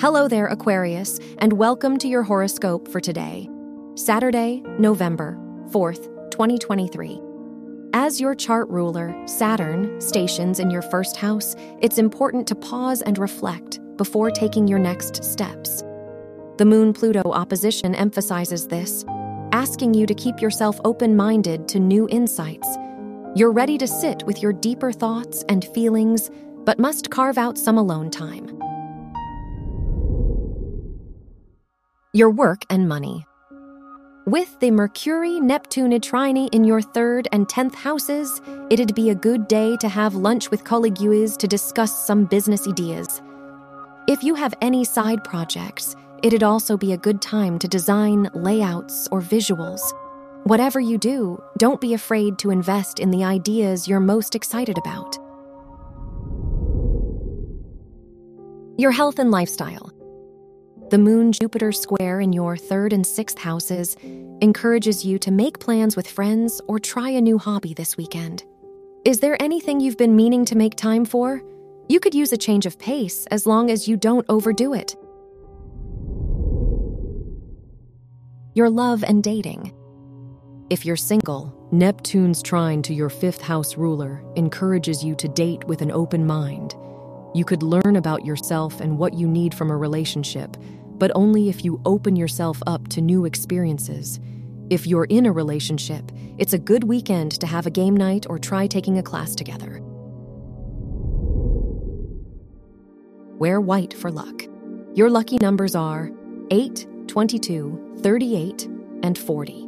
Hello there, Aquarius, and welcome to your horoscope for today, Saturday, November 4th, 2023. As your chart ruler, Saturn, stations in your first house, it's important to pause and reflect before taking your next steps. The Moon Pluto opposition emphasizes this, asking you to keep yourself open minded to new insights. You're ready to sit with your deeper thoughts and feelings, but must carve out some alone time. Your work and money. With the Mercury Neptune trine in your third and tenth houses, it'd be a good day to have lunch with colleagues to discuss some business ideas. If you have any side projects, it'd also be a good time to design layouts or visuals. Whatever you do, don't be afraid to invest in the ideas you're most excited about. Your health and lifestyle. The Moon Jupiter square in your third and sixth houses encourages you to make plans with friends or try a new hobby this weekend. Is there anything you've been meaning to make time for? You could use a change of pace as long as you don't overdo it. Your love and dating. If you're single, Neptune's trine to your fifth house ruler encourages you to date with an open mind. You could learn about yourself and what you need from a relationship, but only if you open yourself up to new experiences. If you're in a relationship, it's a good weekend to have a game night or try taking a class together. Wear white for luck. Your lucky numbers are 8, 22, 38, and 40.